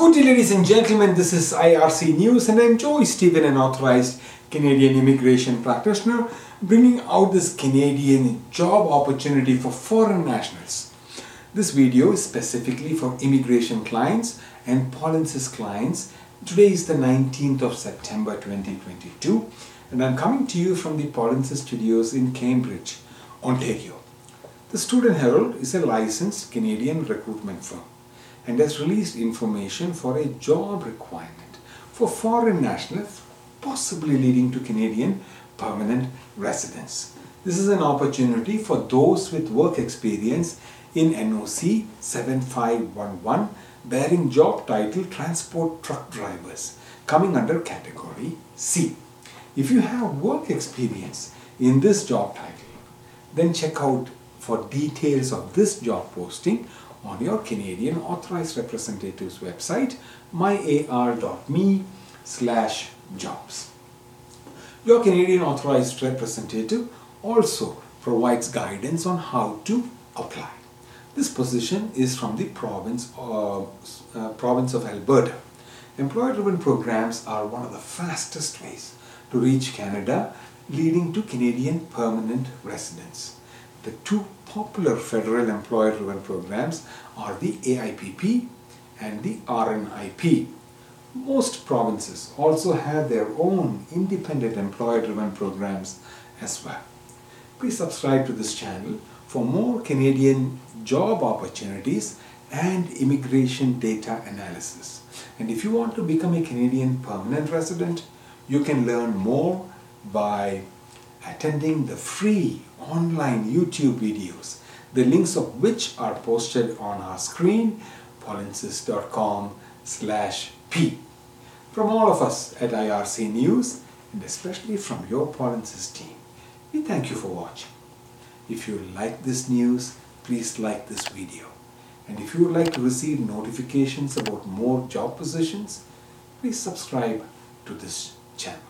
Good day, ladies and gentlemen. This is IRC News, and I'm Joy Stephen, an authorized Canadian immigration practitioner, bringing out this Canadian job opportunity for foreign nationals. This video is specifically for immigration clients and Polinsys clients. Today is the 19th of September 2022, and I'm coming to you from the Polinsys studios in Cambridge, Ontario. The Student Herald is a licensed Canadian recruitment firm and has released information for a job requirement for foreign nationals, possibly leading to Canadian permanent residence. This is an opportunity for those with work experience in NOC 7511 bearing job title Transport Truck Drivers coming under category C. If you have work experience in this job title, then check out for details of this job posting on your Canadian Authorized Representative's website myar.me slash jobs. Your Canadian Authorized Representative also provides guidance on how to apply. This position is from the province of, uh, province of Alberta. Employer-driven programs are one of the fastest ways to reach Canada, leading to Canadian permanent residence. The two popular federal employer-driven programs are the AIPP and the RNIP. Most provinces also have their own independent employer-driven programs as well. Please subscribe to this channel for more Canadian job opportunities and immigration data analysis. And if you want to become a Canadian permanent resident, you can learn more by attending the free online YouTube videos, the links of which are posted on our screen, polinsys.com slash p. From all of us at IRC News, and especially from your Polinsys team, we thank you for watching. If you like this news, please like this video. And if you would like to receive notifications about more job positions, please subscribe to this channel.